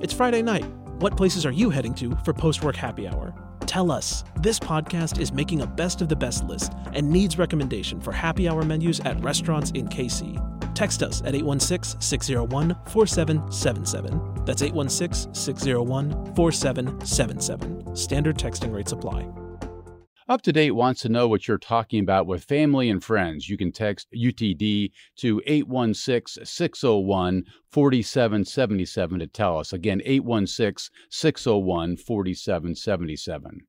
It's Friday night. What places are you heading to for post work happy hour? Tell us. This podcast is making a best of the best list and needs recommendation for happy hour menus at restaurants in KC. Text us at 816 601 4777. That's 816 601 4777. Standard texting rates apply. Up to date wants to know what you're talking about with family and friends. You can text UTD to 816 601 4777 to tell us. Again, 816 601 4777.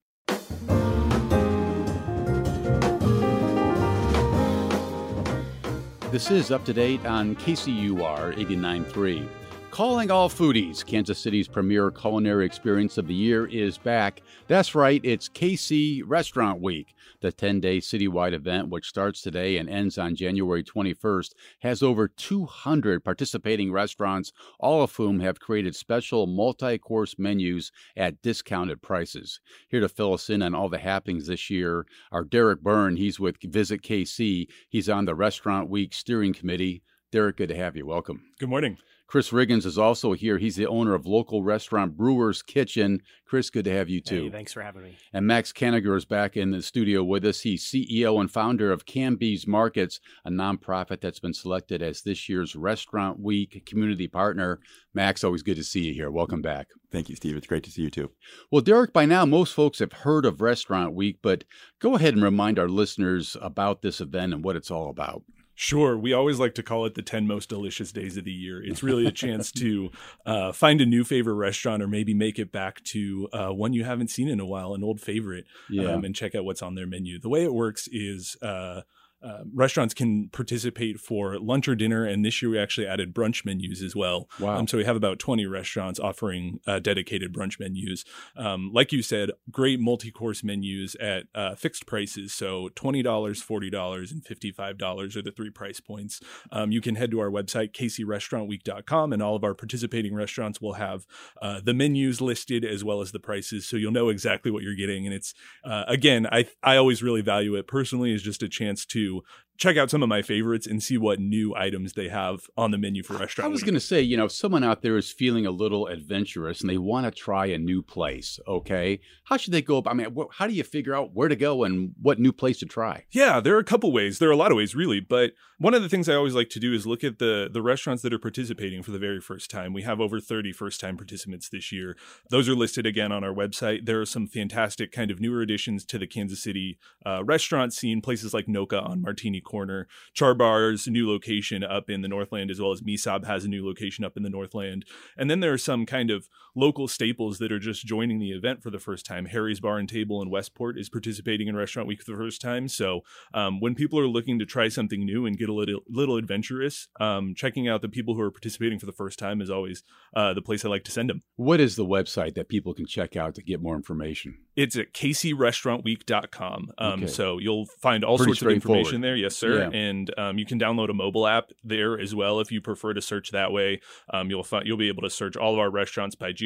This is up to date on KCUR 89.3. Calling all foodies, Kansas City's premier culinary experience of the year is back. That's right, it's KC Restaurant Week. The 10 day citywide event, which starts today and ends on January 21st, has over 200 participating restaurants, all of whom have created special multi course menus at discounted prices. Here to fill us in on all the happenings this year are Derek Byrne. He's with Visit KC, he's on the Restaurant Week Steering Committee. Derek, good to have you. Welcome. Good morning. Chris Riggins is also here. He's the owner of local restaurant Brewer's Kitchen. Chris, good to have you too. Hey, thanks for having me. And Max Kaniger is back in the studio with us. He's CEO and founder of Kanbe's Markets, a nonprofit that's been selected as this year's Restaurant Week community partner. Max, always good to see you here. Welcome back. Thank you, Steve. It's great to see you too. Well, Derek, by now most folks have heard of Restaurant Week, but go ahead and remind our listeners about this event and what it's all about. Sure. We always like to call it the 10 most delicious days of the year. It's really a chance to uh, find a new favorite restaurant or maybe make it back to uh, one you haven't seen in a while, an old favorite, Yeah. um, and check out what's on their menu. The way it works is uh, uh, restaurants can participate for lunch or dinner, and this year we actually added brunch menus as well. Wow. Um, so we have about 20 restaurants offering uh, dedicated brunch menus. Um, like you said, great multi course menus at uh, fixed prices. So $20, $40, and $55 are the three price points. Um, you can head to our website, kcrestaurantweek.com, and all of our participating restaurants will have uh, the menus listed as well as the prices. So you'll know exactly what you're getting. And it's, uh, again, I, I always really value it personally as just a chance to to check out some of my favorites and see what new items they have on the menu for restaurant. I was going to say, you know, if someone out there is feeling a little adventurous and they want to try a new place, okay, how should they go about? I mean, wh- how do you figure out where to go and what new place to try? Yeah, there are a couple ways. There are a lot of ways, really. But one of the things I always like to do is look at the the restaurants that are participating for the very first time. We have over 30 first time participants this year. Those are listed again on our website. There are some fantastic kind of newer additions to the Kansas City uh, restaurant scene. Places like Noka on Martini Corner, Char Bar's new location up in the Northland, as well as Mesob has a new location up in the Northland. And then there are some kind of local staples that are just joining the event for the first time. Harry's Bar and Table in Westport is participating in Restaurant Week for the first time. So um, when people are looking to try something new and get a little little adventurous, um, checking out the people who are participating for the first time is always uh, the place I like to send them. What is the website that people can check out to get more information? It's at kcrestaurantweek.com. Um, Okay. So you'll find all Pretty sorts of information there. Yes, sir. Yeah. And um, you can download a mobile app there as well if you prefer to search that way. Um, you'll find you'll be able to search all of our restaurants by geography,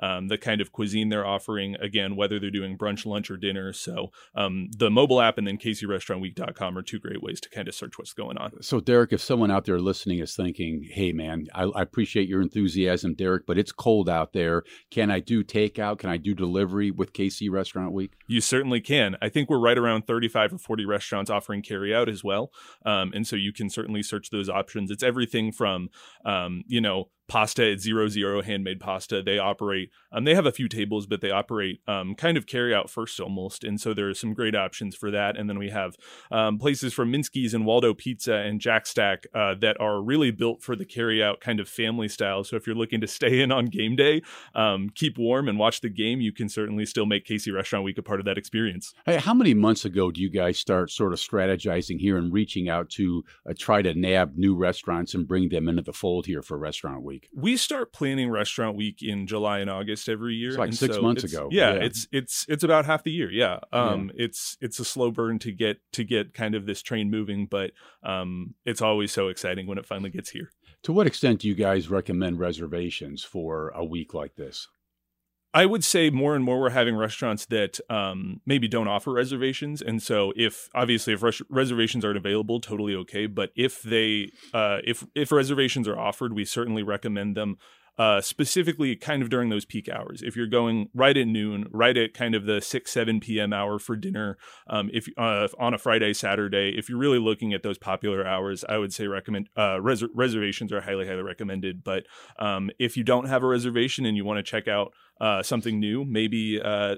um, the kind of cuisine they're offering. Again, whether they're doing brunch, lunch, or dinner. So um, the mobile app and then kcrestaurantweek.com are two great ways to kind of search what's going on. So, Derek, if someone out there listening is thinking, hey, man, I, I appreciate your enthusiasm, Derek, but it's cold out there. Can I do takeout? Can I do delivery with KC Restaurant Week? You certainly can. I think we're right around 35 or 40 restaurants offering carryout as well. Um, and so you can certainly search those options. It's everything from, um, you know, pasta at zero zero handmade pasta. They operate, um, they have a few tables, but they operate um, kind of carry out first almost. And so there are some great options for that. And then we have um, places from Minsky's and Waldo Pizza and Jack Stack uh, that are really built for the carry out kind of family style. So if you're looking to stay in on game day, um, keep warm and watch the game, you can certainly still make KC Restaurant Week a part of that experience. Hey, how many months ago do you guys start sort of strategizing here and reaching out to uh, try to nab new restaurants and bring them into the fold here for Restaurant Week? We start planning Restaurant Week in July and August every year. It's like and six so months ago. Yeah, Yeah. it's it's it's about half the year. Yeah, um, it's it's a slow burn to get to get kind of this train moving, but um, it's always so exciting when it finally gets here. To what extent do you guys recommend reservations for a week like this? I would say more and more we're having restaurants that um, maybe don't offer reservations, and so if obviously if res- reservations aren't available, totally okay. But if they uh, if if reservations are offered, we certainly recommend them uh, specifically kind of during those peak hours. If you're going right at noon, right at kind of the 6, 7 p.m. hour for dinner, um, if uh, on a Friday, Saturday, if you're really looking at those popular hours, I would say recommend uh, res- reservations are highly, highly recommended. But um, if you don't have a reservation and you want to check out uh, something new, maybe uh,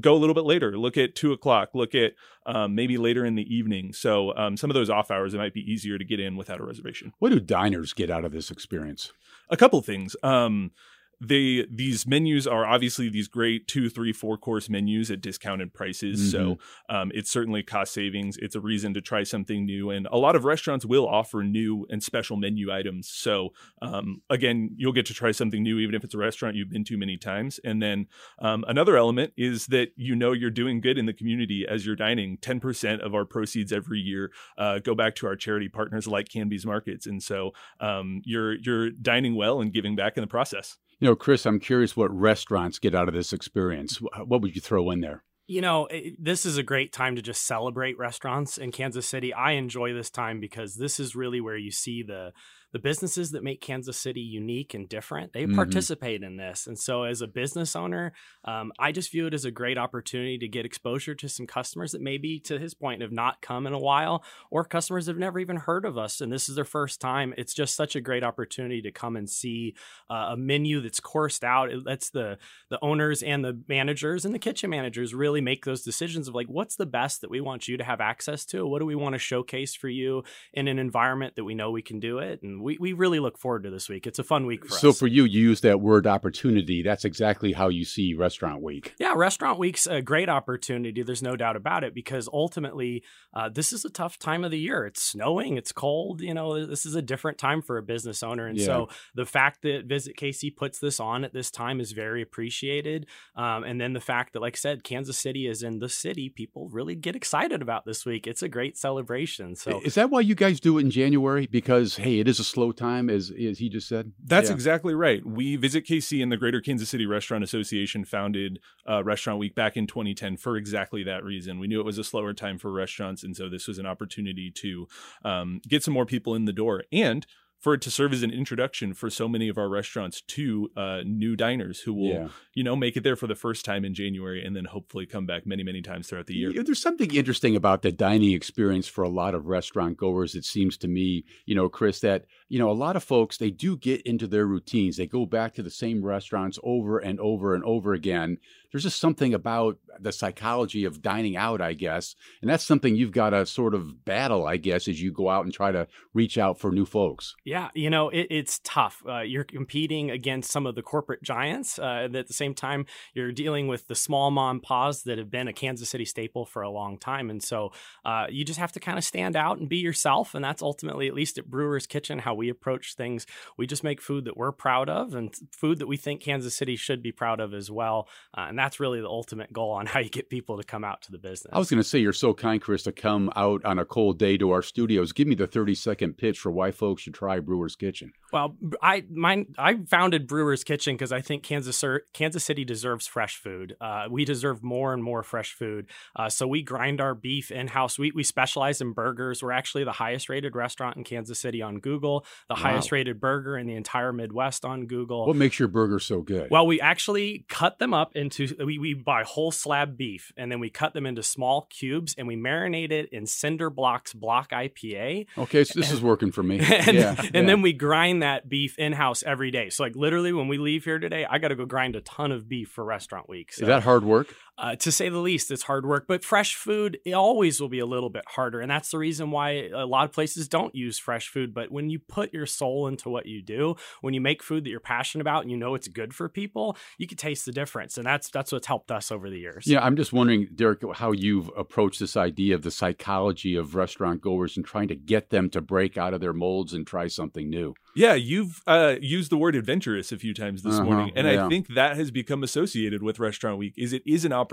go a little bit later. Look at two o'clock. Look at um, maybe later in the evening. So um, some of those off hours, it might be easier to get in without a reservation. What do diners get out of this experience? A couple things. Um, they these menus are obviously these great two three four course menus at discounted prices. Mm-hmm. so um, it's certainly cost savings. It's a reason to try something new. And a lot of restaurants will offer new and special menu items. So um, again you'll get to try something new even if it's a restaurant you've been to many times. And then um, another element is that you know you're doing good in the community as you're dining. 10% of our proceeds every year uh, go back to our charity partners like Kanbe's markets. And so um, you're you're dining well and giving back in the process you know, Chris, I'm curious what restaurants get out of this experience. What would you throw in there? You know, this is a great time to just celebrate restaurants in Kansas City. I enjoy this time because this is really where you see the the businesses that make Kansas City unique and different, they mm-hmm. participate in this. And so, as a business owner, um, I just view it as a great opportunity to get exposure to some customers that maybe, to his point, have not come in a while, or customers have never even heard of us, and this is their first time. It's just such a great opportunity to come and see uh, a menu that's coursed out. It lets the the owners and the managers and the kitchen managers really make those decisions of like, what's the best that we want you to have access to? What do we want to showcase for you in an environment that we know we can do it? And we, we really look forward to this week. It's a fun week for so us. So for you, you use that word opportunity. That's exactly how you see Restaurant Week. Yeah, Restaurant Week's a great opportunity. There's no doubt about it because ultimately, uh, this is a tough time of the year. It's snowing, it's cold. You know, this is a different time for a business owner, and yeah. so the fact that Visit KC puts this on at this time is very appreciated. Um, and then the fact that, like I said, Kansas City is in the city, people really get excited about this week. It's a great celebration. So is that why you guys do it in January? Because hey, it is a slow time, as as he just said. That's yeah. exactly right. We visit KC and the Greater Kansas City Restaurant Association founded uh, Restaurant Week back in 2010 for exactly that reason. We knew it was a slower time for restaurants, and so this was an opportunity to um, get some more people in the door and for it to serve as an introduction for so many of our restaurants to uh, new diners who will, yeah. you know, make it there for the first time in January and then hopefully come back many, many times throughout the year. There's something interesting about the dining experience for a lot of restaurant goers. It seems to me, you know, Chris, that you know a lot of folks they do get into their routines. They go back to the same restaurants over and over and over again. There's just something about the psychology of dining out, I guess, and that's something you've got to sort of battle, I guess, as you go out and try to reach out for new folks. Yeah, you know, it, it's tough. Uh, you're competing against some of the corporate giants. Uh, at the same time, you're dealing with the small mom paws that have been a Kansas City staple for a long time. And so uh, you just have to kind of stand out and be yourself. And that's ultimately, at least at Brewer's Kitchen, how we approach things. We just make food that we're proud of and food that we think Kansas City should be proud of as well. Uh, and that's really the ultimate goal on how you get people to come out to the business. I was going to say, you're so kind, Chris, to come out on a cold day to our studios. Give me the 30 second pitch for why folks should try Brewer's Kitchen? Well, I mine I founded Brewer's Kitchen because I think Kansas Kansas City deserves fresh food. Uh, we deserve more and more fresh food. Uh, so we grind our beef in house. We we specialize in burgers. We're actually the highest rated restaurant in Kansas City on Google. The wow. highest rated burger in the entire Midwest on Google. What makes your burger so good? Well, we actually cut them up into we we buy whole slab beef and then we cut them into small cubes and we marinate it in Cinder Block's block IPA. Okay, so this is working for me. and, yeah, and yeah. then we grind that beef in house every day. So like literally when we leave here today, I got to go grind a ton of beef for restaurant week. So, is that hard work? Uh, to say the least, it's hard work. But fresh food it always will be a little bit harder, and that's the reason why a lot of places don't use fresh food. But when you put your soul into what you do, when you make food that you're passionate about and you know it's good for people, you can taste the difference, and that's that's what's helped us over the years. Yeah, I'm just wondering, Derek, how you've approached this idea of the psychology of restaurant goers and trying to get them to break out of their molds and try something new. Yeah, you've uh, used the word adventurous a few times this uh-huh, morning, and yeah. I think that has become associated with Restaurant Week. Is it is an opportunity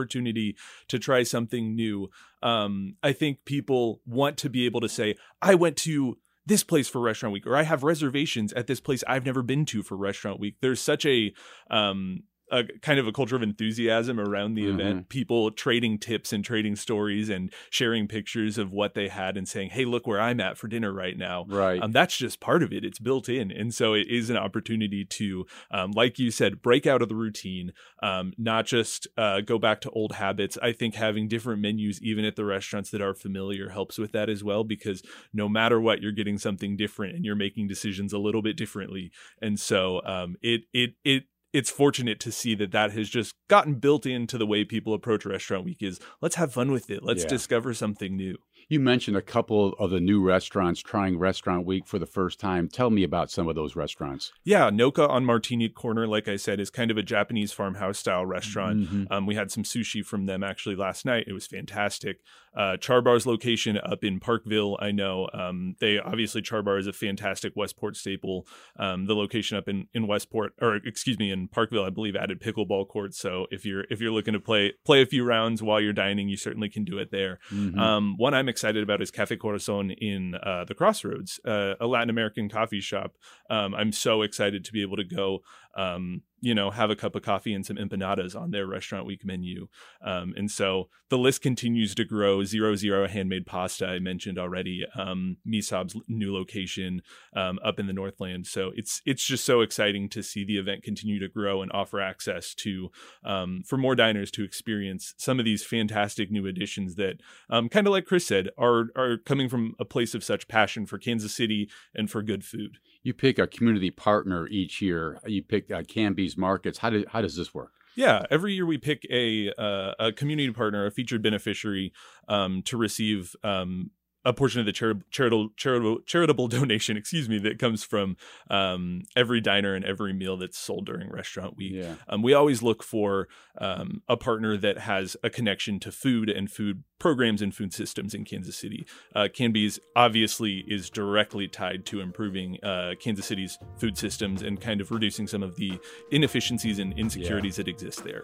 to try something new? Um, I think people want to be able to say, "I went to." this place for restaurant week or i have reservations at this place i've never been to for restaurant week there's such a um a kind of a culture of enthusiasm around the Mhm. event. People trading tips and trading stories and sharing pictures of what they had and saying, "Hey, look where I'm at for dinner right now." Right. Um, that's just part of it. It's built in, and so it is an opportunity to, um, like you said, break out of the routine. Um, not just uh, go back to old habits. I think having different menus, even at the restaurants that are familiar, helps with that as well. Because no matter what, you're getting something different, and you're making decisions a little bit differently. And so um, it it it it's fortunate to see that that has just gotten built into the way people approach restaurant week is let's have fun with it let's Yeah. discover something new You mentioned a couple of the new restaurants trying Restaurant Week for the first time. Tell me about some of those restaurants. yeah noka on martini corner like i said is kind of a japanese farmhouse style restaurant Mhm. Um, we had some sushi from them actually last night. It was fantastic. Uh, Charbar's location up in Parkville, I know. Um, they obviously Charbar is a fantastic Westport staple. Um, the location up in, in Westport, or excuse me, in Parkville, I believe added pickleball courts. So if you're if you're looking to play play a few rounds while you're dining, you certainly can do it there. Mhm. Um, one I'm excited about is Cafe Corazon in uh, the Crossroads, uh, a Latin American coffee shop. Um, I'm so excited to be able to go, um, you know, have a cup of coffee and some empanadas on their restaurant week menu. Um, and so the list continues to grow. Zero Zero handmade pasta I mentioned already. Um, Mesob's new location um, up in the Northland. So it's it's just so exciting to see the event continue to grow and offer access to um, for more diners to experience some of these fantastic new additions that, um, kind of like Chris said, are are coming from a place of such passion for Kansas City and for good food. You pick a community partner each year. You pick uh, Kanbe's Markets. How, do, how does this work? Yeah, every year we pick a uh, a community partner, a featured beneficiary, um, to receive um, a portion of the chari- charitable charitable charitable donation. Excuse me, that comes from um, every diner and every meal that's sold during restaurant week. Yeah. Um, we always look for um, a partner that has a connection to food and food programs and food systems in Kansas City. Uh, Kanbe's obviously is directly tied to improving uh, Kansas City's food systems and kind of reducing some of the inefficiencies and insecurities that exist there.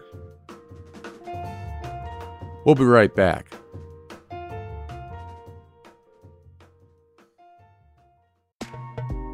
We'll be right back.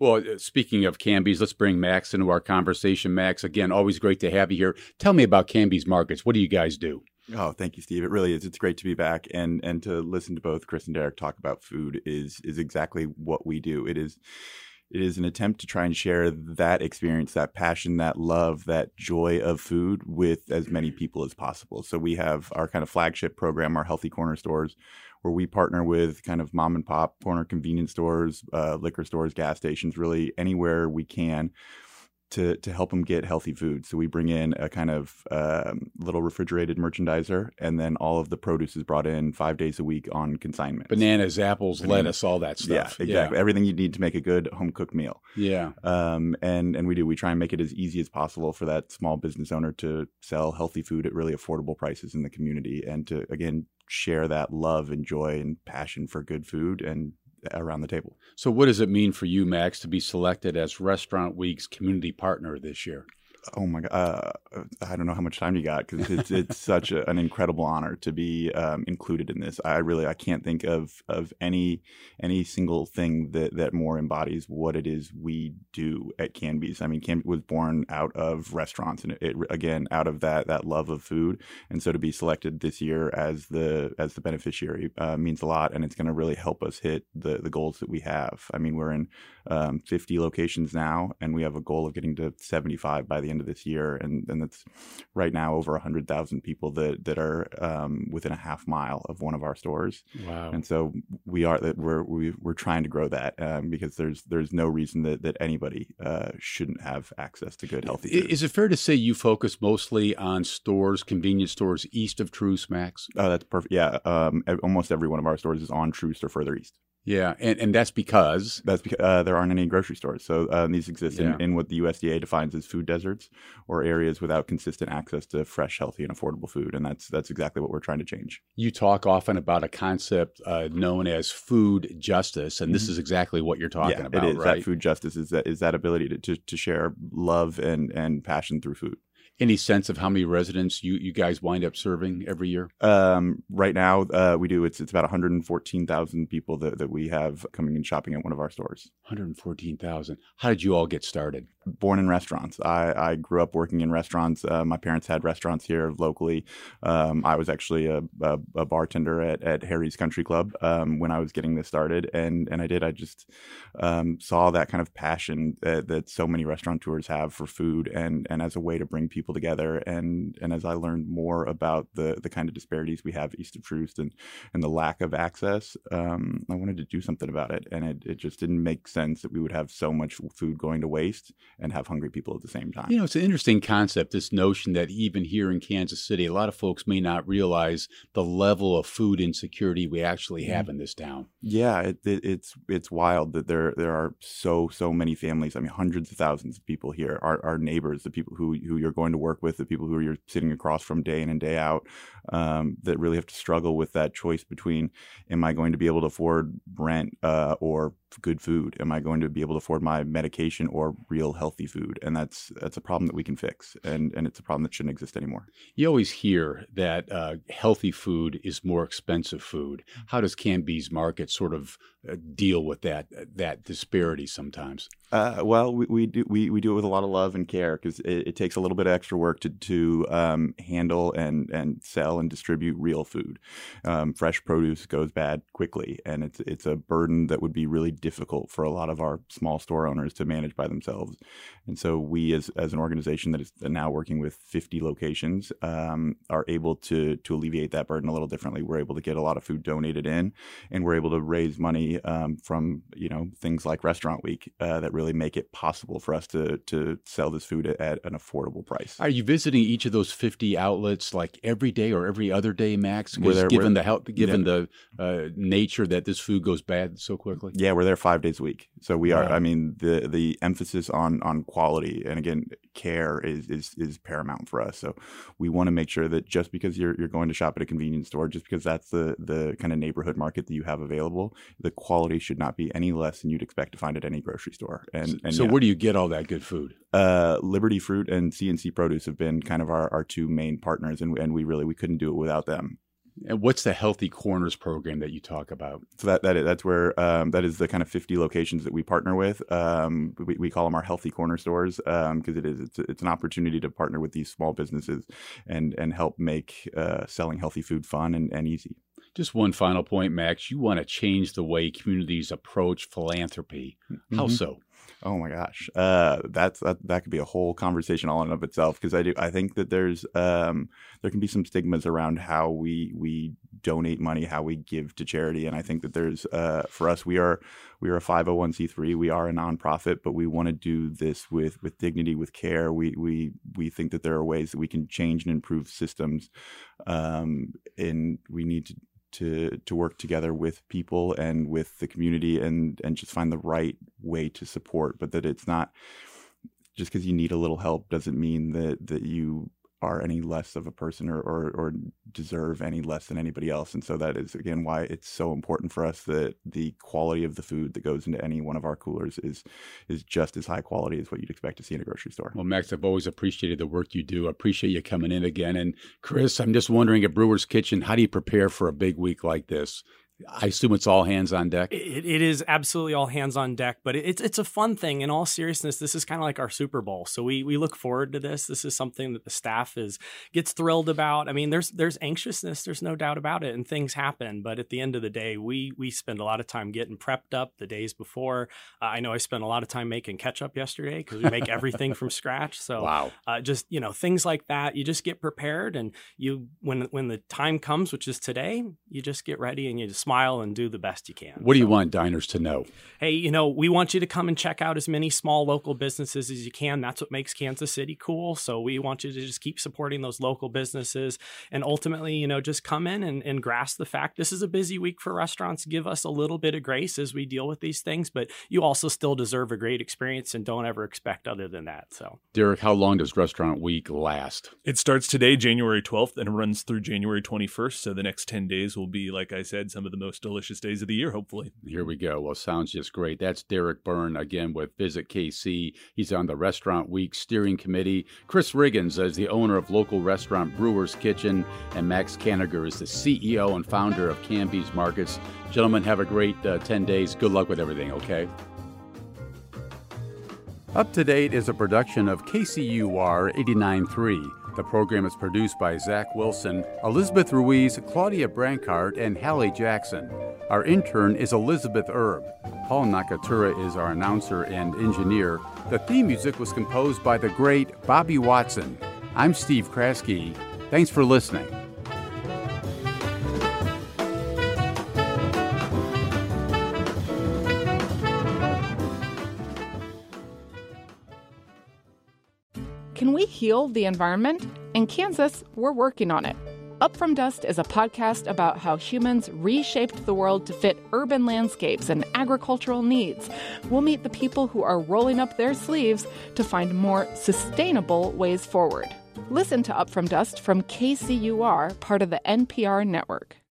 Well, uh, speaking of Kanbe's, let's bring Max into our conversation. Max, again, always great to have you here. Tell me about Kanbe's Markets. What do you guys do? Oh, thank you, Steve. It really is. It's great to be back and and to listen to both Chris and Derek talk about food is is exactly what we do. It is it is an attempt to try and share that experience, that passion, that love, that joy of food with as many people as possible. So we have our kind of flagship program, our Healthy Corner stores, where we partner with kind of mom and pop corner convenience stores, uh, liquor stores, gas stations, really anywhere we can to to help them get healthy food. So we bring in a kind of um, little refrigerated merchandiser, and then all of the produce is brought in five days a week on consignment. Bananas, apples, Bananas. lettuce, all that stuff. yeah, exactly. Everything you need to make a good home cooked meal. Yeah. Um, and and we do. We try and make it as easy as possible for that small business owner to sell healthy food at really affordable prices in the community, and to again share that love and joy and passion for good food and around the table. So, what does it mean for you, Max, to be selected as Restaurant Week's community partner this year? Oh my god! Uh, I don't know how much time you got because it's it's such a, an incredible honor to be um, included in this. I really I can't think of of any any single thing that that more embodies what it is we do at Kanbe's. I mean, Kanbe was born out of restaurants and it, it again out of that that love of food, and so to be selected this year as the as the beneficiary uh, means a lot, and it's going to really help us hit the the goals that we have. I mean, we're in um, 50 locations now, and we have a goal of getting to 75 by the end of this year, and and that's right now over 100,000 people that that are um, within a half mile of one of our stores, Wow. and so we are that we're we, we're trying to grow that um, because there's there's no reason that that anybody uh, shouldn't have access to good healthy food. Is it fair to say you focus mostly on stores, convenience stores east of Troost, Max? Oh, that's perfect. Yeah, um, almost every one of our stores is on Troost or further east. Yeah, and, and that's because that's because uh, there aren't any grocery stores. So uh, these exist Yeah. in, in what the USDA defines as food deserts, or areas without consistent access to fresh, healthy, and affordable food. And that's that's exactly what we're trying to change. you talk often about a concept uh, known as food justice, and this is exactly what you're talking Mm-hmm. yeah, about, it is right? that food justice is that is that ability to, to, to share love and and passion through food. Any sense of how many residents you, you guys wind up serving every year? Um, right now, uh, we do it's it's about 114,000 people that, that we have coming and shopping at one of our stores. 114,000. How did you all get started? born in restaurants. I, I grew up working in restaurants. Uh, my parents had restaurants here locally. Um, I was actually a, a, a bartender at, at Harry's Country Club um, when I was getting this started, and and I did. I just um, saw that kind of passion that, that so many restaurateurs have for food, and and as a way to bring people together. And and as I learned more about the the kind of disparities we have east of Troost and and the lack of access, um, I wanted to do something about it. And it, it just didn't make sense that we would have so much food going to waste and have hungry people at the same time. You know, it's an interesting concept, this notion that even here in Kansas City, a lot of folks may not realize the level of food insecurity we actually have Mm-hmm. in this town. Yeah, it, it, it's it's wild that there there are so so many families. I mean, hundreds of thousands of people here. Our our neighbors, the people who who you're going to work with, the people who you're sitting across from day in and day out, um, that really have to struggle with that choice between: Am I going to be able to afford rent uh, or good food? Am I going to be able to afford my medication or real healthy food? And that's that's a problem that we can fix, and and it's a problem that shouldn't exist anymore. You always hear that uh, healthy food is more expensive food. How does Kanbe's market sort of uh, deal with that that disparity sometimes? Uh, well, we, we do we, we do it with a lot of love and care because it, it takes a little bit of extra work to to um, handle and and sell and distribute real food. Um, fresh produce goes bad quickly, and it's it's a burden that would be really difficult for a lot of our small store owners to manage by themselves. And so we, as as an organization that is now working with 50 locations, um, are able to to alleviate that burden a little differently. We're able to get a lot of food donated in, and we're able to raise money um, from you know things like Restaurant Week uh, that really make it possible for us to to sell this food at, at an affordable price. Are you visiting each of those 50 outlets like every day or every other day, Max? There- given the health, given the uh, nature that this food goes bad so quickly. Yeah, we're there five days a week. So we are. Wow. I mean, the the emphasis on on quality and again care is is is paramount for us. So we want to make sure that just because you're you're going to shop at a convenience store, just because that's the the kind of neighborhood market that you have available, the quality should not be any less than you'd expect to find at any grocery store. And and so yeah, where do you get all that good food? uh, Liberty Fruit and C&C Produce have been kind of our, our two main partners, and and we really we couldn't do it without them. And what's the Healthy Corners program that you talk about? So that that is, that's where um, that is the kind of 50 locations that we partner with. Um, we, we call them our healthy corner stores because it is it's, it's an opportunity to partner with these small businesses and and help make uh, selling healthy food fun and, and easy. Just one final point, Max. You want to change the way communities approach philanthropy. How Mhm. so? Oh my gosh, uh, that's that, that could be a whole conversation all in of itself. Because I do, I think that there's um, there can be some stigmas around how we we donate money, how we give to charity, and I think that there's uh, for us, we are we are a five hundred one c three, we are a nonprofit, but we want to do this with with dignity, with care. We we we think that there are ways that we can change and improve systems, um, and we need to to to work together with people and with the community and and just find the right way to support but that it's not just because you need a little help doesn't mean that that you are any less of a person or, or or deserve any less than anybody else and so that is again why it's so important for us that the quality of the food that goes into any one of our coolers is is just as high quality as what you'd expect to see in a grocery store Well, Max, I've always appreciated the work you do. I appreciate you coming in again. And Chris, I'm just wondering at Brewer's Kitchen, how do you prepare for a big week like this? I assume it's all hands on deck. It, it is absolutely all hands on deck, but it, it's it's a fun thing. In all seriousness, this is kind of like our Super Bowl, so we we look forward to this. This is something that the staff is gets thrilled about. I mean, there's there's anxiousness, there's no doubt about it, and things happen. But at the end of the day, we we spend a lot of time getting prepped up the days before. Uh, I know I spent a lot of time making ketchup yesterday because we make everything from scratch. So Wow. uh, just you know things like that you just get prepared and you when when the time comes which is today you just get ready and you just smile and do the best you can. What do you want diners to know? Hey, you know, we want you to come and check out as many small local businesses as you can. That's what makes Kansas City cool. So we want you to just keep supporting those local businesses and ultimately, you know, just come in and, and grasp the fact this is a busy week for restaurants. Give us a little bit of grace as we deal with these things, but you also still deserve a great experience and don't ever expect other than that. So, Derek, how long does Restaurant Week last? It starts today, January 12th, and runs through January 21st. So the next 10 days will be, like I said, some of the most delicious days of the year, hopefully. Here we go. Well, sounds just great. That's Derek Byrne again with Visit KC. He's on the Restaurant Week Steering Committee. Chris Riggins is the owner of local restaurant Brewer's Kitchen, and Max Kaniger is the CEO and founder of Kanbe's Markets. Gentlemen, have a great uh, 10 days. Good luck with everything, okay? Up to Date is a production of KCUR 89.3. The program is produced by Zach Wilson, Elizabeth Ruiz, Claudia Brancart, and Hallie Jackson. Our intern is Elizabeth Erb. Paul Nakatura is our announcer and engineer. The theme music was composed by the great Bobby Watson. I'm Steve Kraske. Thanks for listening. Heal the environment? In Kansas, we're working on it. Up From Dust is a podcast about how humans reshaped the world to fit urban landscapes and agricultural needs. We'll meet the people who are rolling up their sleeves to find more sustainable ways forward. Listen to Up From Dust from KCUR, part of the NPR network.